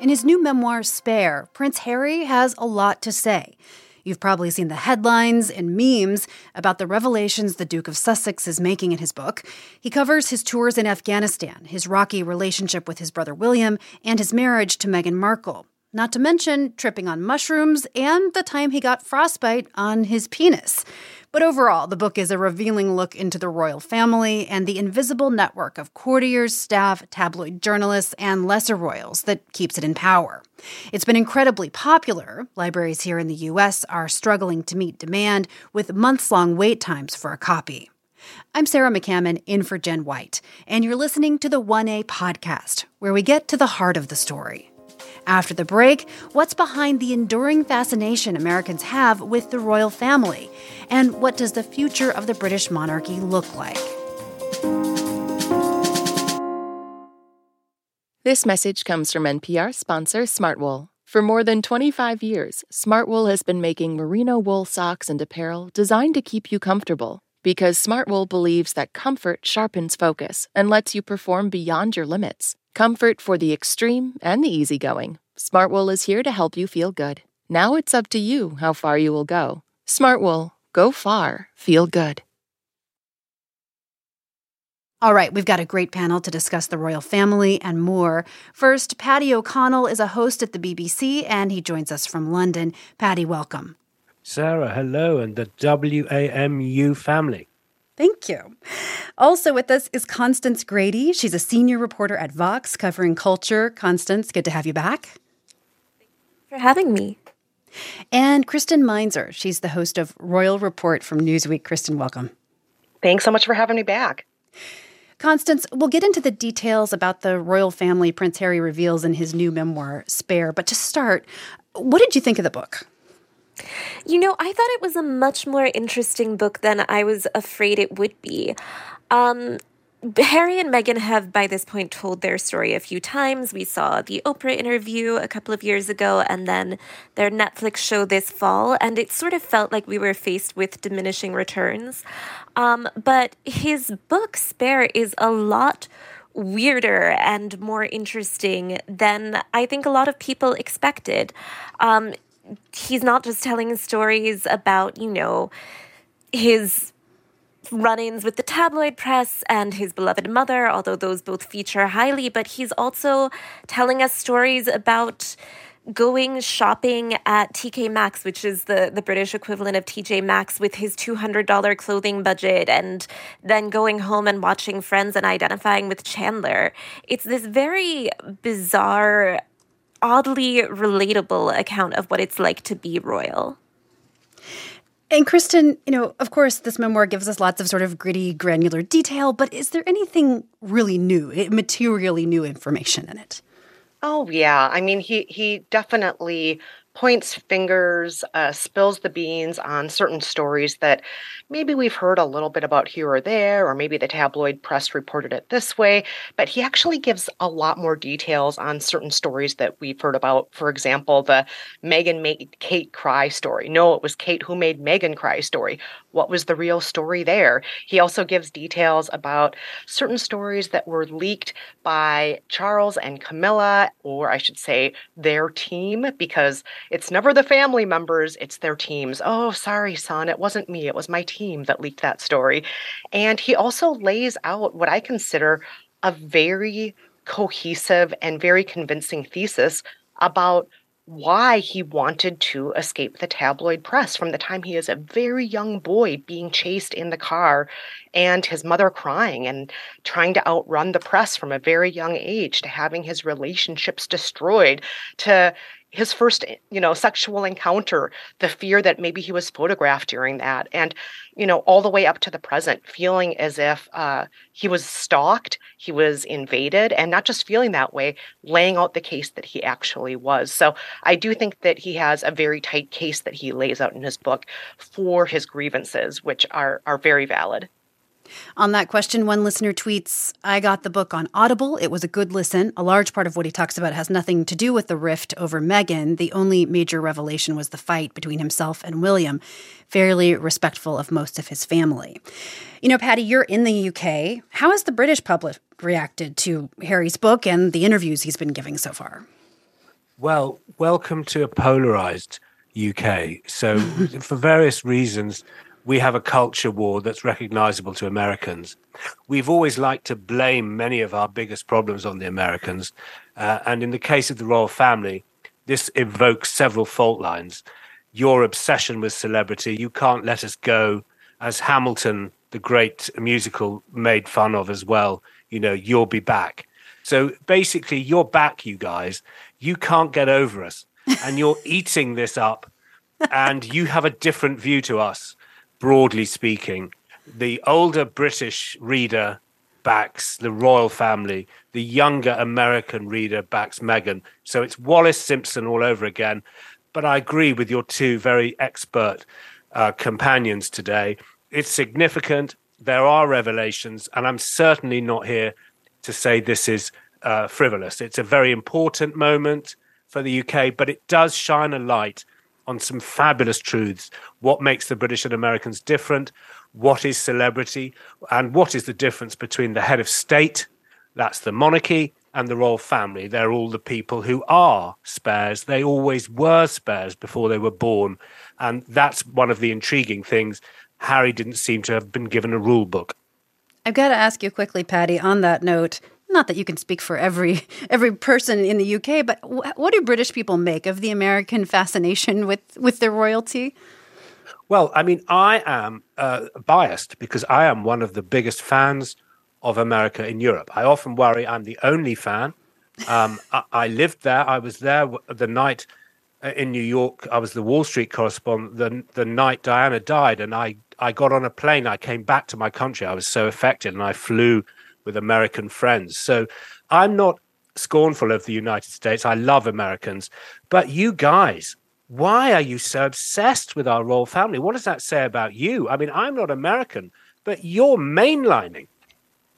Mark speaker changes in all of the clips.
Speaker 1: In his new memoir, Spare, Prince Harry has a lot to say. You've probably seen the headlines and memes about the revelations the Duke of Sussex is making in his book. He covers his tours in Afghanistan, his rocky relationship with his brother William, and his marriage to Meghan Markle. Not to mention tripping on mushrooms and the time he got frostbite on his penis. But overall, the book is a revealing look into the royal family and the invisible network of courtiers, staff, tabloid journalists, and lesser royals that keeps it in power. It's been incredibly popular. Libraries here in the US are struggling to meet demand with months long wait times for a copy. I'm Sarah McCammon in for Jen White, and you're listening to the 1A podcast, where we get to the heart of the story. After the break, what's behind the enduring fascination Americans have with the royal family? And what does the future of the British monarchy look like?
Speaker 2: This message comes from NPR sponsor Smartwool. For more than 25 years, Smartwool has been making merino wool socks and apparel designed to keep you comfortable. Because Smartwool believes that comfort sharpens focus and lets you perform beyond your limits. Comfort for the extreme and the easygoing. Smartwool is here to help you feel good. Now it's up to you how far you will go. Smartwool, go far, feel good.
Speaker 1: All right, we've got a great panel to discuss the royal family and more. First, Paddy O'Connell is a host at the BBC and he joins us from London. Paddy, welcome.
Speaker 3: Sarah, hello, and the WAMU family.
Speaker 1: Thank you. Also with us is Constance Grady. She's a senior reporter at Vox covering culture. Constance, good to have you back.
Speaker 4: for having me.
Speaker 1: And Kristen Meinzer. She's the host of Royal Report from Newsweek. Kristen, welcome.
Speaker 5: Thanks so much for having me back.
Speaker 1: Constance, we'll get into the details about the royal family Prince Harry reveals in his new memoir, Spare. But to start, what did you think of the book?
Speaker 4: You know, I thought it was a much more interesting book than I was afraid it would be. Um, Harry and Meghan have by this point told their story a few times. We saw the Oprah interview a couple of years ago and then their Netflix show this fall, and it sort of felt like we were faced with diminishing returns. Um, but his book, Spare, is a lot weirder and more interesting than I think a lot of people expected. Um, he's not just telling stories about, you know, his run ins with the tabloid press and his beloved mother, although those both feature highly, but he's also telling us stories about going shopping at TK Maxx, which is the, the British equivalent of TJ Maxx, with his $200 clothing budget, and then going home and watching Friends and identifying with Chandler. It's this very bizarre oddly relatable account of what it's like to be royal.
Speaker 1: And Kristen, you know, of course, this memoir gives us lots of sort of gritty, granular detail, but is there anything really new, eh, materially new information in it?
Speaker 5: Oh yeah, I mean he he definitely points fingers, uh, spills the beans on certain stories that maybe we've heard a little bit about here or there, or maybe the tabloid press reported it this way, but he actually gives a lot more details on certain stories that we've heard about. For example, the Meghan made Kate cry story. No, it was Kate who made Meghan cry story. What was the real story there? He also gives details about certain stories that were leaked by Charles and Camilla, or I should say their team, because it's never the family members, it's their teams. Oh, sorry, son, it wasn't me, it was my team that leaked that story. And he also lays out what I consider a very cohesive and very convincing thesis about why he wanted to escape the tabloid press from the time he is a very young boy being chased in the car and his mother crying and trying to outrun the press from a very young age to having his relationships destroyed to his first you know sexual encounter the fear that maybe he was photographed during that and you know all the way up to the present feeling as if uh, he was stalked he was invaded and not just feeling that way laying out the case that he actually was. So i do think that he has a very tight case that he lays out in his book for his grievances which are are very valid
Speaker 1: on that question, one listener tweets I got the book on Audible. It was a good listen. A large part of what he talks about has nothing to do with the rift over Meghan. The only major revelation was the fight between himself and William, fairly respectful of most of his family. You know, Paddy, you're in the UK. How has the British public reacted to Harry's book and the interviews he's been giving so far?
Speaker 3: Well, welcome to a polarized UK. So, for various reasons, we have a culture war that's recognizable to Americans. We've always liked to blame many of our biggest problems on the Americans. Uh, and in the case of the royal family, this evokes several fault lines. Your obsession with celebrity, you can't let us go, as Hamilton, the great musical, made fun of as well. You know, you'll be back. So basically, you're back, you guys. You can't get over us. And you're eating this up. And you have a different view to us broadly speaking. The older British reader backs the royal family, the younger American reader backs Meghan. So it's Wallis Simpson all over again. But I agree with your two very expert uh, companions today. It's significant. There are revelations, and I'm certainly not here to say this is uh, frivolous. It's a very important moment for the UK, but it does shine a light on some fabulous truths. What makes the British and Americans different? What is celebrity? And what is the difference between the head of state, that's the monarchy, and the royal family? They're all the people who are spares. They always were spares before they were born. And that's one of the intriguing things. Harry didn't seem to have been given a rule book.
Speaker 1: I've got to ask you quickly, Paddy, on that note not that you can speak for every every person in the UK, but what do British people make of the American fascination with with their royalty?
Speaker 3: Well, I mean, I am uh, biased because I am one of the biggest fans of America in Europe. I often worry I'm the only fan. Um, I, I, lived there. I was there the night uh, in New York. I was the Wall Street correspondent the the night Diana died, and I I got on a plane. I came back to my country. I was so affected, and I flew with American friends. So I'm not scornful of the United States. I love Americans. But you guys, why are you so obsessed with our royal family? What does that say about you? I mean, I'm not American, but you're mainlining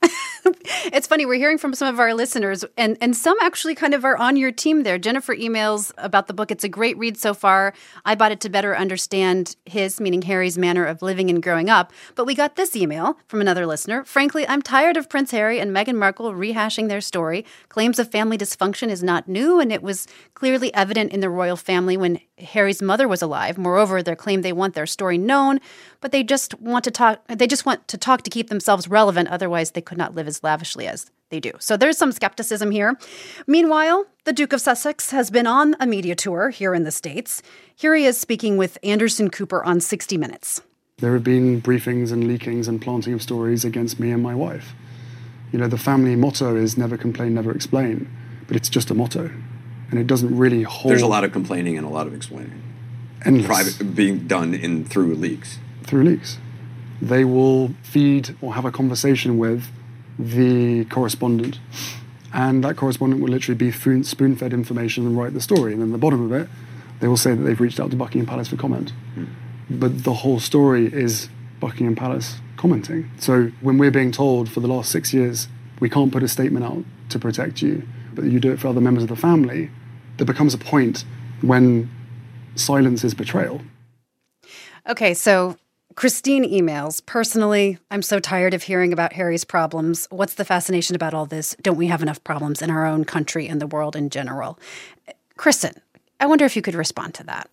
Speaker 1: it's funny we're hearing from some of our listeners and and some actually kind of are on your team there. Jennifer emails about the book. It's a great read so far. I bought it to better understand his meaning harry's manner of living and growing up. But we got this email from another listener. Frankly i'm tired of prince harry and meghan markle rehashing their story. Claims of family dysfunction is not new and it was clearly evident in the royal family when harry's mother was alive moreover their claim they want their story known but they just want to talk they just want to talk to keep themselves relevant otherwise they could not live as lavishly as they do. So there's some skepticism here. Meanwhile, the Duke of Sussex has been on a media tour here in the States. Here he is speaking with Anderson Cooper on 60 Minutes.
Speaker 6: There have been briefings and leakings and planting of stories against me and my wife. You know, the family motto is never complain, never explain, but it's just a motto. And it doesn't really hold.
Speaker 7: There's a lot of complaining and a lot of explaining.
Speaker 6: And
Speaker 7: Private being done in through leaks.
Speaker 6: Through leaks. They will feed or have a conversation with the correspondent. And that correspondent will literally be spoon fed information and write the story. And then the bottom of it, they will say that they've reached out to Buckingham Palace for comment. Mm. But the whole story is Buckingham Palace commenting. So when we're being told for the last six years, we can't put a statement out to protect you, but you do it for other members of the family, there becomes a point when silence is betrayal.
Speaker 1: Okay, so Christine emails Personally, I'm so tired of hearing about Harry's problems. What's the fascination about all this? Don't we have enough problems in our own country and the world in general? Kristen, I wonder if you could respond to that.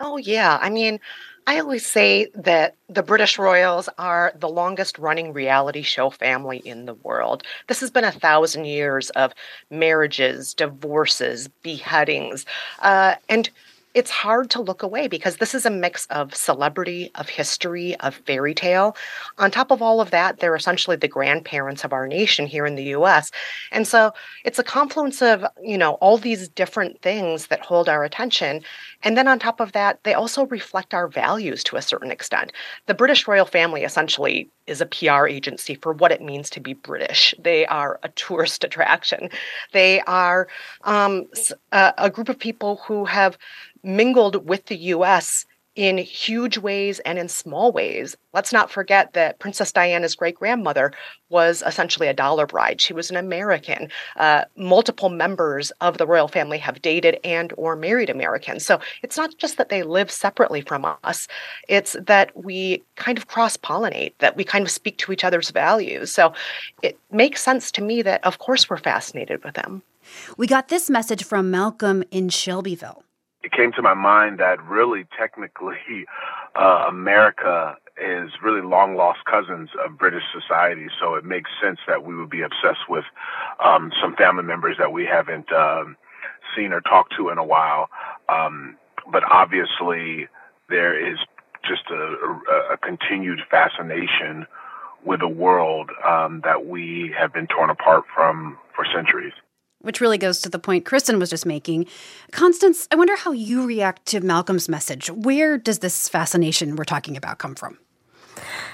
Speaker 5: Oh, yeah. I mean, I always say that the British royals are the longest running reality show family in the world. This has been a thousand years of marriages, divorces, beheadings, uh, and it's hard to look away because this is a mix of celebrity, of history, of fairy tale. On top of all of that, they're essentially the grandparents of our nation here in the US. And so it's a confluence of, you know, all these different things that hold our attention. And then on top of that, they also reflect our values to a certain extent. The British royal family essentially is a PR agency for what it means to be British. They are a tourist attraction. They are um, a, a group of people who have mingled with the US in huge ways and in small ways. Let's not forget that Princess Diana's great grandmother was essentially a dollar bride. She was an American. Uh, multiple members of the royal family have dated and or married Americans. So it's not just that they live separately from us. It's that we kind of cross pollinate, that we kind of speak to each other's values. So it makes sense to me that of course we're fascinated with them.
Speaker 1: We got this message from Malcolm in Shelbyville.
Speaker 8: It came to my mind that really, technically, uh, America is really long lost cousins of British society. So it makes sense that we would be obsessed with um, some family members that we haven't um, seen or talked to in a while. Um, but obviously, there is just a, a, a continued fascination with a world um, that we have been torn apart from for centuries.
Speaker 1: Which really goes to the point Kristen was just making. Constance, I wonder how you react to Malcolm's message. Where does this fascination we're talking about come from?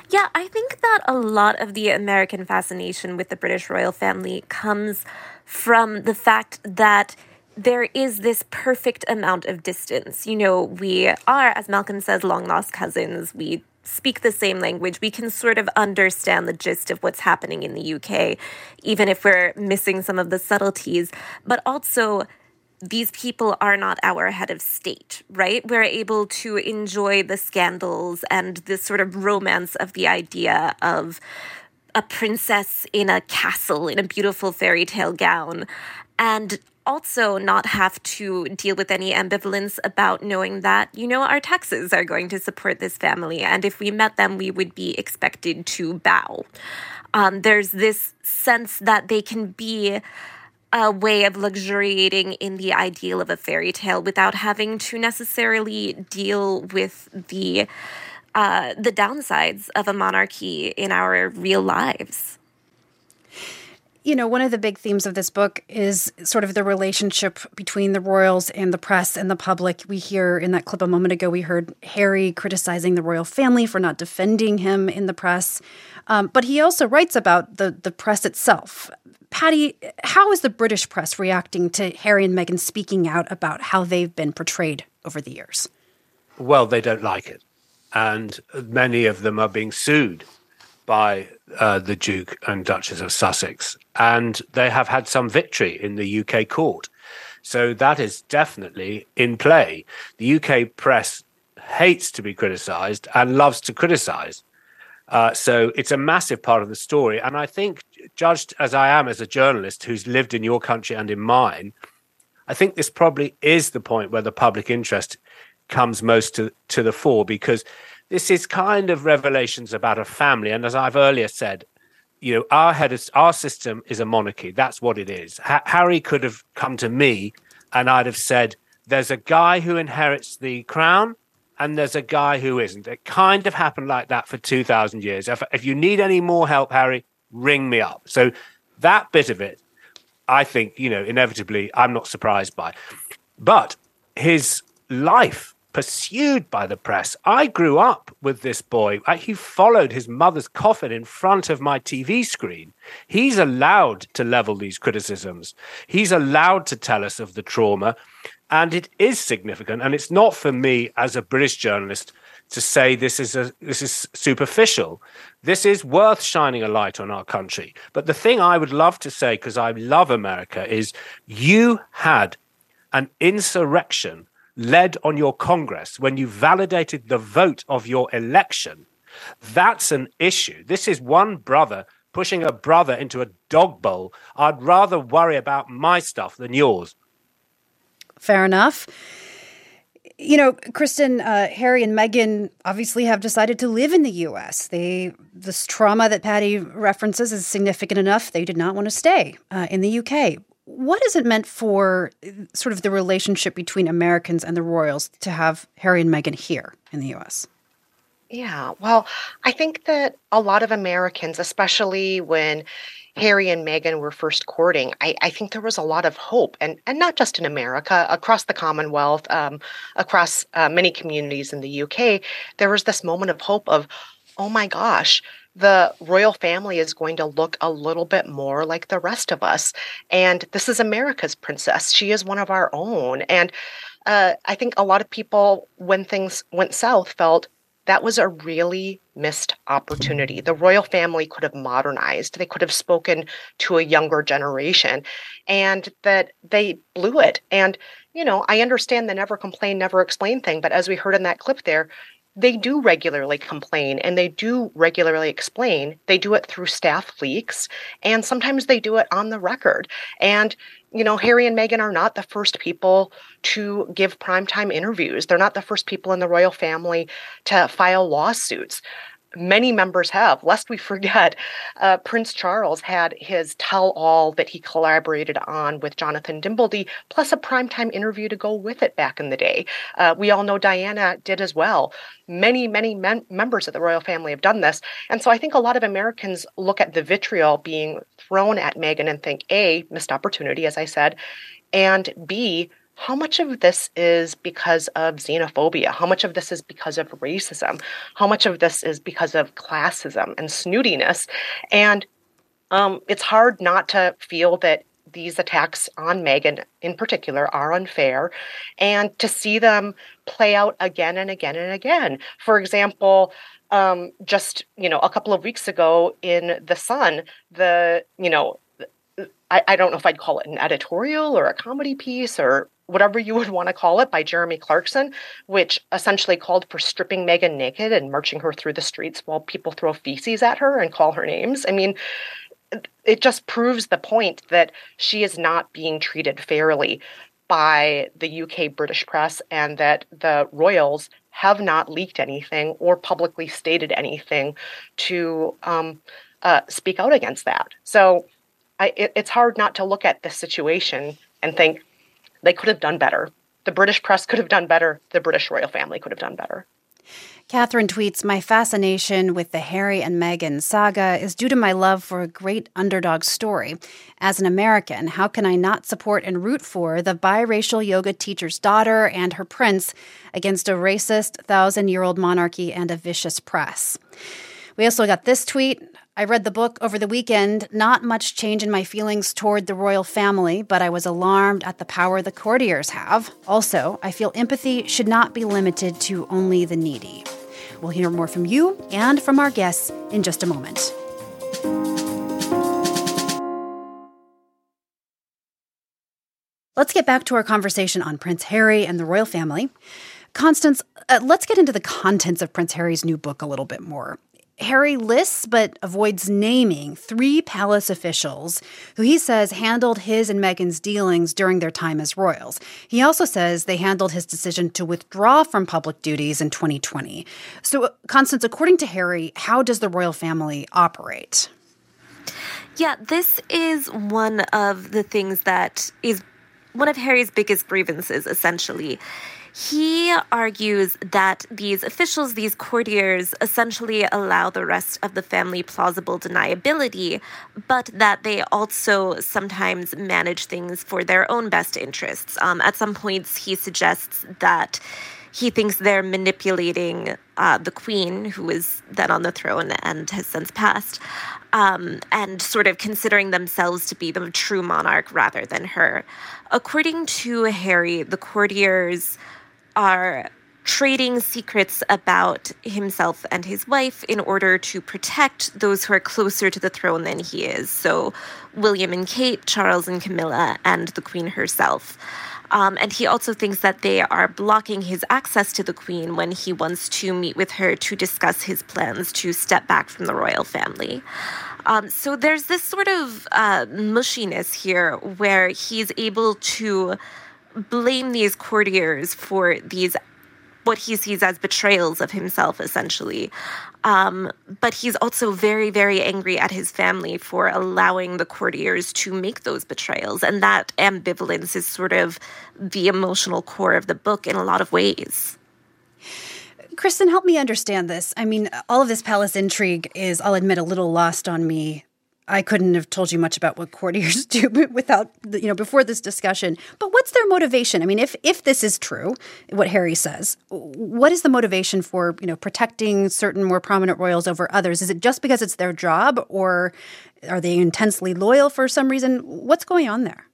Speaker 4: Yeah, I think that a lot of the American fascination with the British royal family comes from the fact that there is this perfect amount of distance. You know, we are, as Malcolm says, long lost cousins. We speak the same language. We can sort of understand the gist of what's happening in the UK, even if we're missing some of the subtleties. But also, these people are not our head of state, right? We're able to enjoy the scandals and this sort of romance of the idea of a princess in a castle in a beautiful fairy tale gown. And also not have to deal with any ambivalence about knowing that, you know, our taxes are going to support this family. And if we met them, we would be expected to bow. Um, there's this sense that they can be a way of luxuriating in the ideal of a fairy tale without having to necessarily deal with the uh, the downsides of a monarchy in our real lives.
Speaker 1: You know, one of the big themes of this book is sort of the relationship between the royals and the press and the public. We hear in that clip a moment ago, we heard Harry criticizing the royal family for not defending him in the press. Um, but he also writes about the, the press itself. Paddy, how is the British press reacting to Harry and Meghan speaking out about how they've been portrayed over the years?
Speaker 3: Well, they don't like it. And many of them are being sued by uh, the Duke and Duchess of Sussex. And they have had some victory in the UK court. So that is definitely in play. The UK press hates to be criticized and loves to criticize. Uh, so it's a massive part of the story. And I think, judged as I am as a journalist who's lived in your country and in mine, I think this probably is the point where the public interest comes most to, to the fore because this is kind of revelations about a family. And as I've earlier said, you know, our head is, our system is a monarchy. That's what it is. Ha- Harry could have come to me and I'd have said, there's a guy who inherits the crown and there's a guy who isn't. It kind of happened like that for 2,000 years. If, if you need any more help, Harry, ring me up. So that bit of it, I think, you know, inevitably, I'm not surprised by. But his life pursued by the press. I grew up with this boy. He followed his mother's coffin in front of my TV screen. He's allowed to level these criticisms. He's allowed to tell us of the trauma. And it is significant. And it's not for me as a British journalist to say this is a this is superficial. This is worth shining a light on our country. But the thing I would love to say, because I love America, is you had an insurrection led on your Congress when you validated the vote of your election. That's an issue. This is one brother pushing a brother into a dog bowl. I'd rather worry about my stuff than yours.
Speaker 1: Fair enough. You know, Kristen, uh, Harry, and Meghan obviously have decided to live in the U.S. They this trauma that Paddy references is significant enough. They did not want to stay uh, in the U.K. What has it meant for sort of the relationship between Americans and the royals to have Harry and Meghan here in the U.S.?
Speaker 5: Yeah, well, I think that a lot of Americans, especially when Harry and Meghan were first courting, I, I, think there was a lot of hope, and, and not just in America, across the Commonwealth, um, across uh, many communities in the UK, there was this moment of hope of, oh my gosh, the royal family is going to look a little bit more like the rest of us. And this is America's princess. She is one of our own. And uh, I think a lot of people, when things went south, felt that was a really missed opportunity. The royal family could have modernized, they could have spoken to a younger generation, and that they blew it. And, you know, I understand the never complain, never explain thing, but as we heard in that clip there, they do regularly complain and they do regularly explain. They do it through staff leaks and sometimes they do it on the record. And you know, Harry and Meghan are not the first people to give primetime interviews. They're not the first people in the royal family to file lawsuits many members have. Lest we forget, uh, Prince Charles had his tell all that he collaborated on with Jonathan Dimbleby, plus a primetime interview to go with it back in the day. Uh, we all know Diana did as well. Many, many men- members of the royal family have done this. And so I think a lot of Americans look at the vitriol being thrown at Meghan and think A, missed opportunity, as I said, and B, how much of this is because of xenophobia? How much of this is because of racism? How much of this is because of classism and snootiness? And um, it's hard not to feel that these attacks on Meghan in particular are unfair and to see them play out again and again and again. For example, um, just you know a couple of weeks ago in the Sun, the you know I, I don't know if I'd call it an editorial or a comedy piece or whatever you would want to call it, by Jeremy Clarkson, which essentially called for stripping Meghan naked and marching her through the streets while people throw feces at her and call her names. I mean, it just proves the point that she is not being treated fairly by the UK British press and that the royals have not leaked anything or publicly stated anything to um, uh, speak out against that. So I, it, it's hard not to look at this situation and think, they could have done better. The British press could have done better. The British royal family could have done better.
Speaker 1: Catherine tweets My fascination with the Harry and Meghan saga is due to my love for a great underdog story. As an American, how can I not support and root for the biracial yoga teacher's daughter and her prince against a racist, thousand year old monarchy and a vicious press? We also got this tweet I read the book over the weekend. Not much change in my feelings toward the royal family, but I was alarmed at the power the courtiers have. Also, I feel empathy should not be limited to only the needy. We'll hear more from you and from our guests in just a moment. Let's get back to our conversation on Prince Harry and the royal family. Constance, uh, let's get into the contents of Prince Harry's new book a little bit more. Harry lists but avoids naming three palace officials who he says handled his and Meghan's dealings during their time as royals. He also says they handled his decision to withdraw from public duties in 2020. So, uh, Constance, according to Harry, how does the royal family operate?
Speaker 4: Yeah, this is one of the things that is one of Harry's biggest grievances, essentially he argues that these officials, these courtiers, essentially allow the rest of the family plausible deniability, but that they also sometimes manage things for their own best interests. Um, at some points, he suggests that he thinks they're manipulating uh, the queen, who is then on the throne and has since passed, um, and sort of considering themselves to be the true monarch rather than her. According to Harry, the courtiers are trading secrets about himself and his wife in order to protect those who are closer to the throne than he is. So, William and Kate, Charles and Camilla, and the Queen herself. Um, and he also thinks that they are blocking his access to the Queen when he wants to meet with her to discuss his plans to step back from the royal family. Um, so there's this sort of uh, mushiness here where he's able to blame these courtiers for these what he sees as betrayals of himself, essentially. Um, but he's also very, very angry at his family for allowing the courtiers to make those betrayals. And that ambivalence is sort of the emotional core of the book in a lot of ways.
Speaker 1: Kristen, help me understand this. I mean, all of this palace intrigue is, I'll admit, a little lost on me I couldn't have told you much about what courtiers do without, you know, before this discussion. But what's their motivation? I mean, if if this is true, what Harry says, what is the motivation for, you know, protecting certain more prominent royals over others? Is it just because it's their job, or are they intensely loyal for some reason? What's going on there?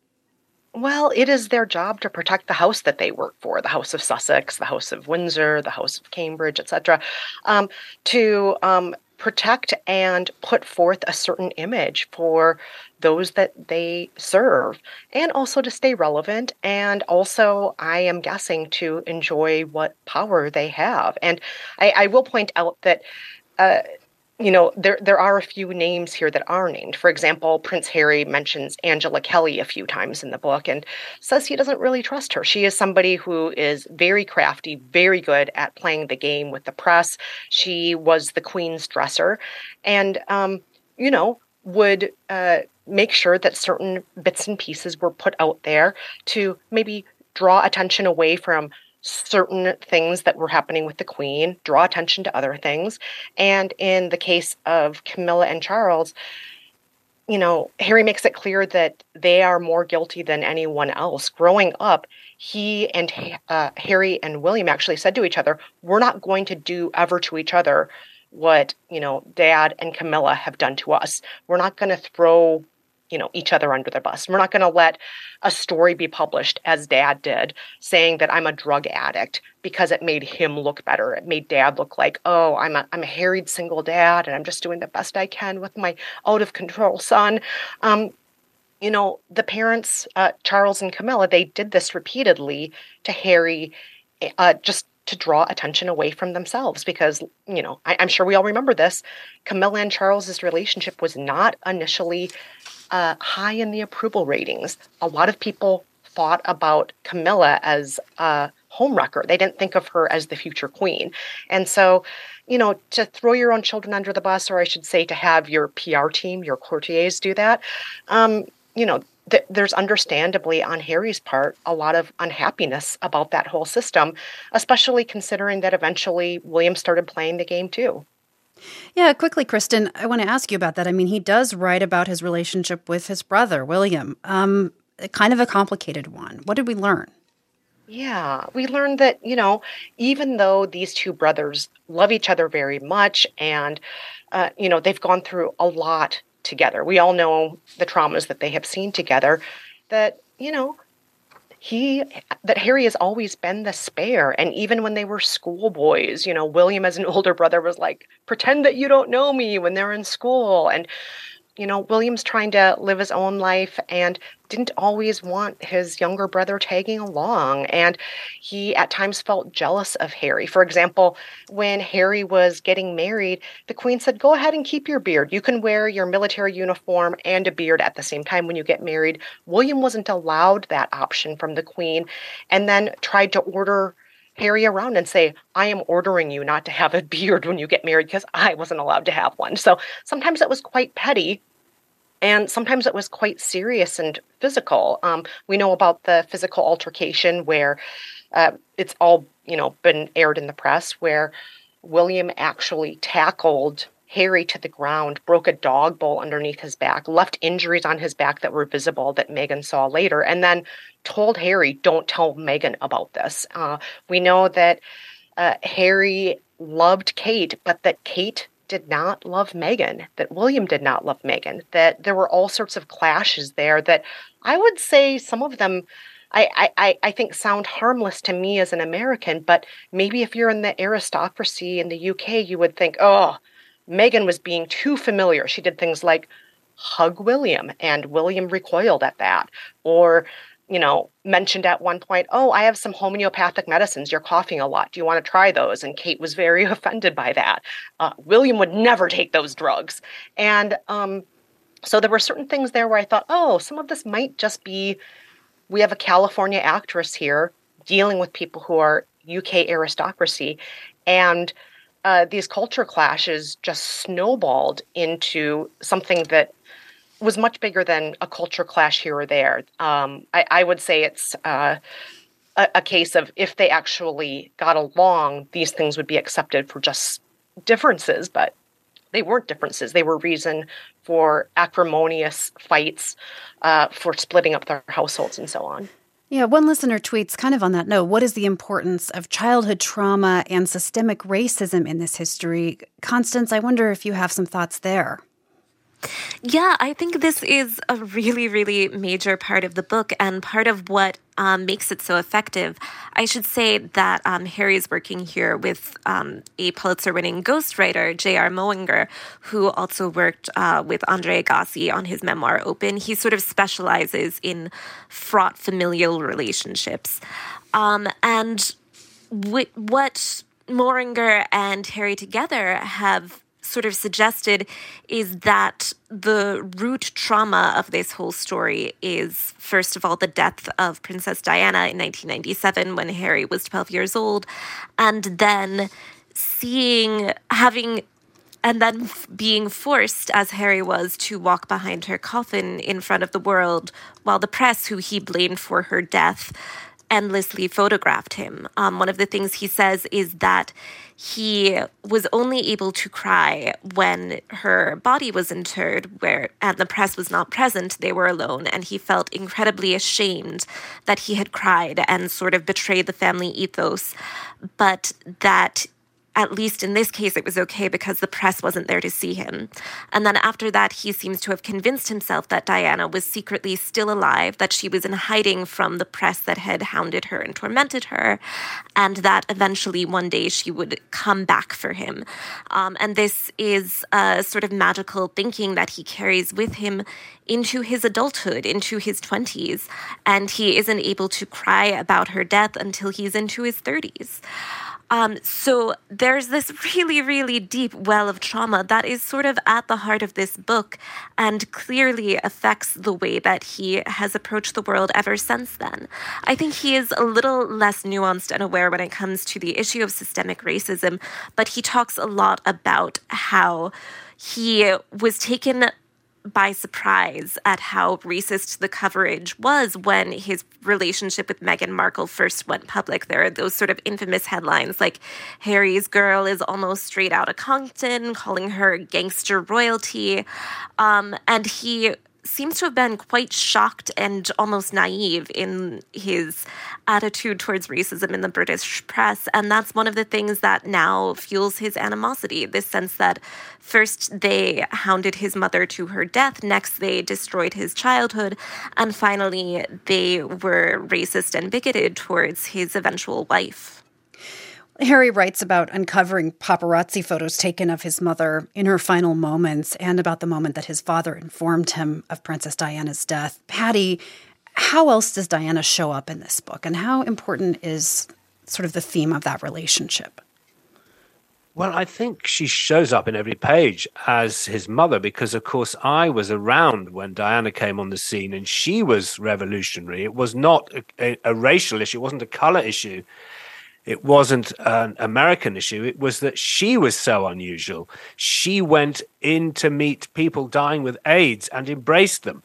Speaker 5: Well, it is their job to protect the house that they work for, the House of Sussex, the House of Windsor, the House of Cambridge, etc. Um, to um, protect and put forth a certain image for those that they serve and also to stay relevant and also i am guessing to enjoy what power they have. And i, I will point out that uh, you know, there there are a few names here that are named. For example, Prince Harry mentions Angela Kelly a few times in the book and says he doesn't really trust her. She is somebody who is very crafty, very good at playing the game with the press. She was the queen's dresser, and um, you know, would uh, make sure that certain bits and pieces were put out there to maybe draw attention away from certain things that were happening with the queen, draw attention to other things. And in the case of Camilla and Charles, you know, Harry makes it clear that they are more guilty than anyone else. Growing up, he and uh, Harry and William actually said to each other, We're not going to do ever to each other what, you know, dad and Camilla have done to us. We're not going to throw you know each other under the bus. We're not going to let a story be published as dad did saying that I'm a drug addict because it made him look better. It made dad look like, "Oh, I'm a I'm a harried single dad and I'm just doing the best I can with my out of control son." Um, you know, the parents, uh, Charles and Camilla, they did this repeatedly to Harry, uh, just to draw attention away from themselves because, you know, I, am sure we all remember this. Camilla and Charles's relationship was not initially uh, high in the approval ratings. A lot of people thought about Camilla as a homewrecker. They didn't think of her as the future queen. And so, you know, to throw your own children under the bus, or I should say, to have your PR team, your courtiers do that, um, you know, th- there's understandably on Harry's part a lot of unhappiness about that whole system, especially considering that eventually William started playing the game too.
Speaker 1: Yeah, quickly, Kristen, I want to ask you about that. I mean, he does write about his relationship with his brother, William. Um, kind of a complicated one. What did we learn?
Speaker 5: Yeah, we learned that, you know, even though these two brothers love each other very much and, uh, you know, they've gone through a lot together, we all know the traumas that they have seen together, that, you know, he that Harry has always been the spare. And even when they were schoolboys, you know, William as an older brother was like, pretend that you don't know me when they're in school. And you know, William's trying to live his own life and didn't always want his younger brother tagging along. And he at times felt jealous of Harry. For example, when Harry was getting married, the Queen said, Go ahead and keep your beard. You can wear your military uniform and a beard at the same time when you get married. William wasn't allowed that option from the Queen and then tried to order Harry around and say, I am ordering you not to have a beard when you get married because I wasn't allowed to have one. So sometimes it was quite petty. And sometimes it was quite serious and physical. Um, we know about the physical altercation where uh, it's all, you know, been aired in the press, where William actually tackled Harry to the ground, broke a dog bowl underneath his back, left injuries on his back that were visible that Meghan saw later, and then told Harry, Don't tell Meghan about this. Uh, we know that uh, Harry loved Kate, but that Kate did not love Meghan, that William did not love Meghan, that there were all sorts of clashes there that I would say some of them. I, I, I think sound harmless to me as an American, but maybe if you're in the aristocracy in the UK, you would think, oh, Meghan was being too familiar. She did things like hug William, and William recoiled at that. Or, you know, mentioned at one point, Oh, I have some homeopathic medicines. You're coughing a lot. Do you want to try those? And Kate was very offended by that. Uh, William would never take those drugs. And um, so there were certain things there where I thought, Oh, some of this might just be we have a California actress here dealing with people who are UK aristocracy. And uh, these culture clashes just snowballed into something that was much bigger than a culture clash here or there. Um, I, I, would say it's uh, a, a, case of if they actually got along, these things would be accepted for just differences, but they weren't differences. They were reason for acrimonious fights, uh, for splitting up their households, and so on.
Speaker 1: Yeah, one listener tweets kind of on that note what is the importance of childhood trauma and systemic racism in this history? Constance, I wonder if you have some thoughts there.
Speaker 4: Yeah, I think this is a really, really major part of the book and part of what um, makes it so effective. I should say that um, Harry's working here with um, a Pulitzer winning ghostwriter, J.R. Moehringer, who also worked uh, with Andre Agassi on his memoir Open. He sort of specializes in fraught familial relationships. Um, and what Moehringer and Harry together have sort of suggested is that the root trauma of this whole story is, first of all, the death of Princess Diana in 1997 when Harry was 12 years old, and then seeing, having and then being forced, as Harry was, to walk behind her coffin in front of the world while the press, who he blamed for her death, endlessly photographed him. Um, one of the things he says is that he was only able to cry when her body was interred, where and the press was not present. They were alone, and he felt incredibly ashamed that he had cried and sort of betrayed the family ethos, but that at least in this case, it was okay because the press wasn't there to see him. And then after that, he seems to have convinced himself that Diana was secretly still alive, that she was in hiding from the press that had hounded her and tormented her, and that eventually one day she would come back for him. Um, and this is a sort of magical thinking that he carries with him into his adulthood, into his 20s, and he isn't able to cry about her death until he's into his 30s. Um, so there's this really, really deep well of trauma that is sort of at the heart of this book and clearly affects the way that he has approached the world ever since then. I think he is a little less nuanced and aware when it comes to the issue of systemic racism, but he talks a lot about how he was taken by surprise at how racist the coverage was when his relationship with Meghan Markle first went public. There are those sort of infamous headlines like Harry's girl is almost straight out of Compton, calling her gangster royalty. Um, and he seems to have been quite shocked and almost naive in his attitude towards racism in the British press. And that's one of the things that now fuels his animosity this sense that first they hounded his mother to her death, next they destroyed his childhood, and finally they were racist and bigoted towards his eventual wife.
Speaker 1: Harry writes about uncovering paparazzi photos taken of his mother in her final moments and about the moment that his father informed him of Princess Diana's death. Paddy, how else does Diana show up in this book, and how important is sort of the theme of that relationship?
Speaker 3: Well, I think she shows up in every page as his mother because, of course, I was around when Diana came on the scene and she was revolutionary. It was not a, a, a racial issue, it wasn't a color issue it wasn't an American issue. It was that she was so unusual. She went in to meet people dying with AIDS and embraced them.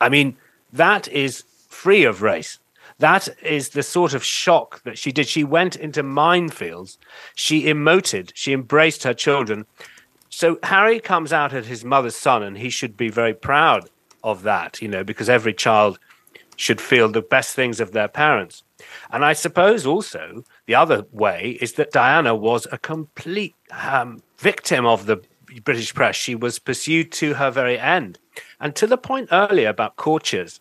Speaker 3: I mean, that is free of race. That is the sort of shock that she did. She went into minefields. She emoted. She embraced her children. So Harry comes out as his mother's son, and he should be very proud of that, you know, because every child should feel the best things of their parents. And I suppose also the other way is that Diana was a complete um, victim of the British press. She was pursued to her very end. And to the point earlier about courtiers,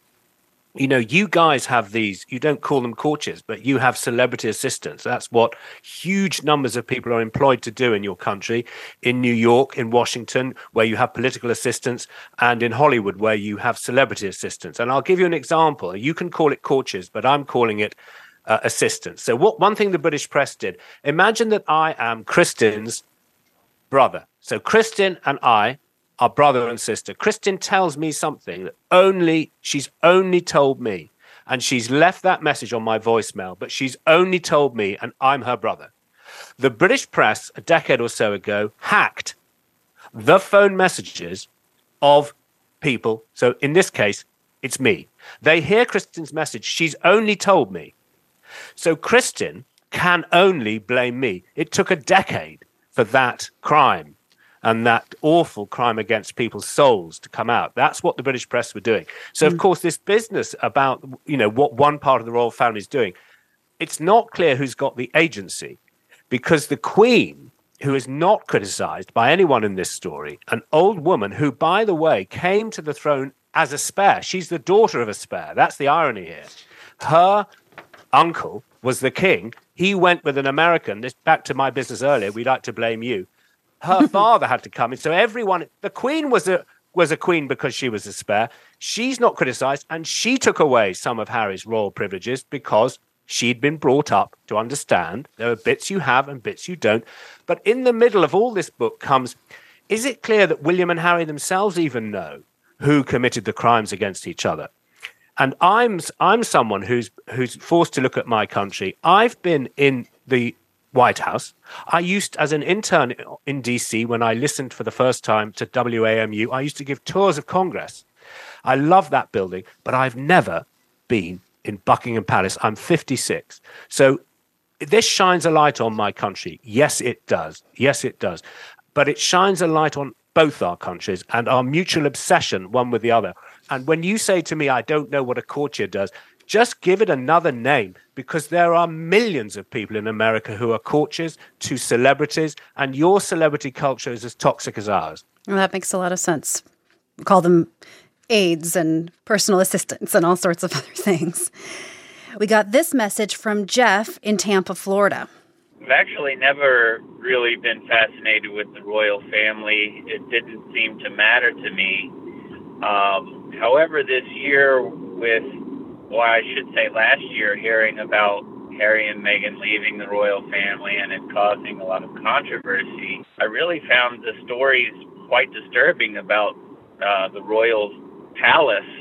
Speaker 3: you know, you guys have these, you don't call them courtiers, but you have celebrity assistants. That's what huge numbers of people are employed to do in your country, in New York, in Washington, where you have political assistants, and in Hollywood, where you have celebrity assistants. And I'll give you an example. You can call it courtiers, but I'm calling it uh, assistants. So, what one thing the British press did imagine that I am Kristen's brother. So, Kristen and I are brother and sister. Kristen tells me something that only she's only told me, and she's left that message on my voicemail, but she's only told me, and I'm her brother. The British press, a decade or so ago, hacked the phone messages of people. So in this case, it's me. They hear Kristen's message. She's only told me. So Kristen can only blame me. It took a decade for that crime and that awful crime against people's souls to come out. That's what the British press were doing. So, mm. of course, this business about you know what one part of the royal family is doing, it's not clear who's got the agency, because the Queen, who is not criticised by anyone in this story, an old woman who, by the way, came to the throne as a spare. She's the daughter of a spare. That's the irony here. Her uncle was the king. He went with an American. This back to my business earlier. We like to blame you her father had to come in. So everyone, the queen was a was a queen because she was a spare. She's not criticized, and she took away some of Harry's royal privileges because she'd been brought up to understand there are bits you have and bits you don't. But in the middle of all this book comes is it clear that William and Harry themselves even know who committed the crimes against each other? And I'm I'm someone who's who's forced to look at my country. I've been in the White House. I used, as an intern in DC, when I listened for the first time to WAMU, I used to give tours of Congress. I love that building, but I've never been in Buckingham Palace. I'm 56. So this shines a light on my country. Yes, it does. Yes, it does. But it shines a light on both our countries and our mutual obsession one with the other. And when you say to me, I don't know what a courtier does, just give it another name because there are millions of people in America who are courtiers to celebrities, and your celebrity culture is as toxic as ours.
Speaker 1: Well, that makes a lot of sense. Call them aides and personal assistants and all sorts of other things. We got this message from Jeff in Tampa, Florida.
Speaker 9: I've actually never really been fascinated with the royal family. It didn't seem to matter to me. Um, however, this year, with, well, I should say last year, hearing about Harry and Meghan leaving the royal family and it causing a lot of controversy, I really found the stories quite disturbing about uh, the royal palace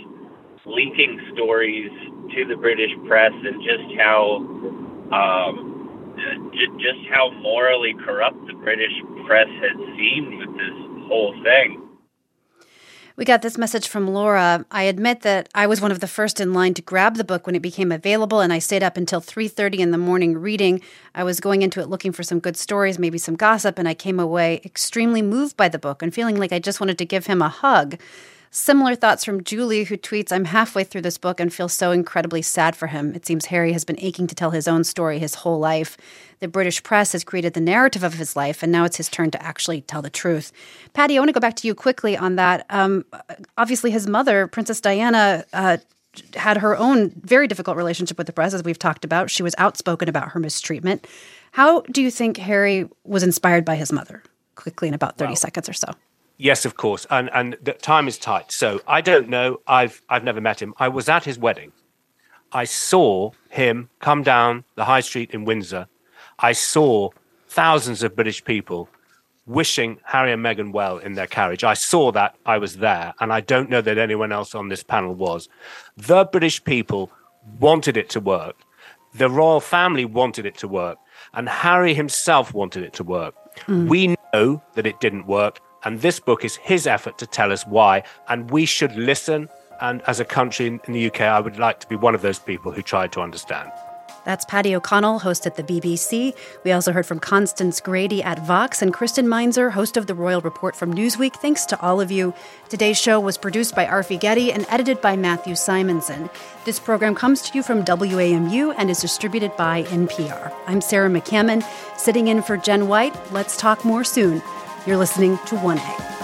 Speaker 9: leaking stories to the British press and just how um, just how morally corrupt the British press had seemed with this whole thing.
Speaker 1: We got this message from Laura. I admit that I was one of the first in line to grab the book when it became available and I stayed up until 3:30 in the morning reading. I was going into it looking for some good stories, maybe some gossip, and I came away extremely moved by the book and feeling like I just wanted to give him a hug. Similar thoughts from Julie, who tweets, I'm halfway through this book and feel so incredibly sad for him. It seems Harry has been aching to tell his own story his whole life. The British press has created the narrative of his life, and now it's his turn to actually tell the truth. Paddy, I want to go back to you quickly on that. Um, obviously, his mother, Princess Diana, uh, had her own very difficult relationship with the press, as we've talked about. She was outspoken about her mistreatment. How do you think Harry was inspired by his mother? Quickly, in about 30 well, seconds or so.
Speaker 3: Yes, of course, and and the time is tight. So I don't know. I've I've never met him. I was at his wedding. I saw him come down the high street in Windsor. I saw thousands of British people wishing Harry and Meghan well in their carriage. I saw that. I was there, and I don't know that anyone else on this panel was. The British people wanted it to work. The royal family wanted it to work, and Harry himself wanted it to work. Mm. We know that it didn't work and this book is his effort to tell us why. And we should listen. And as a country in the UK, I would like to be one of those people who tried to understand.
Speaker 1: That's Paddy O'Connell, host at the BBC. We also heard from Constance Grady at Vox and Kristen Meinzer, host of the Royal Report from Newsweek. Thanks to all of you. Today's show was produced by Arfie Ghedi and edited by Matthew Simonson. This program comes to you from WAMU and is distributed by NPR. I'm Sarah McCammon, sitting in for Jen White. Let's talk more soon. You're listening to 1A.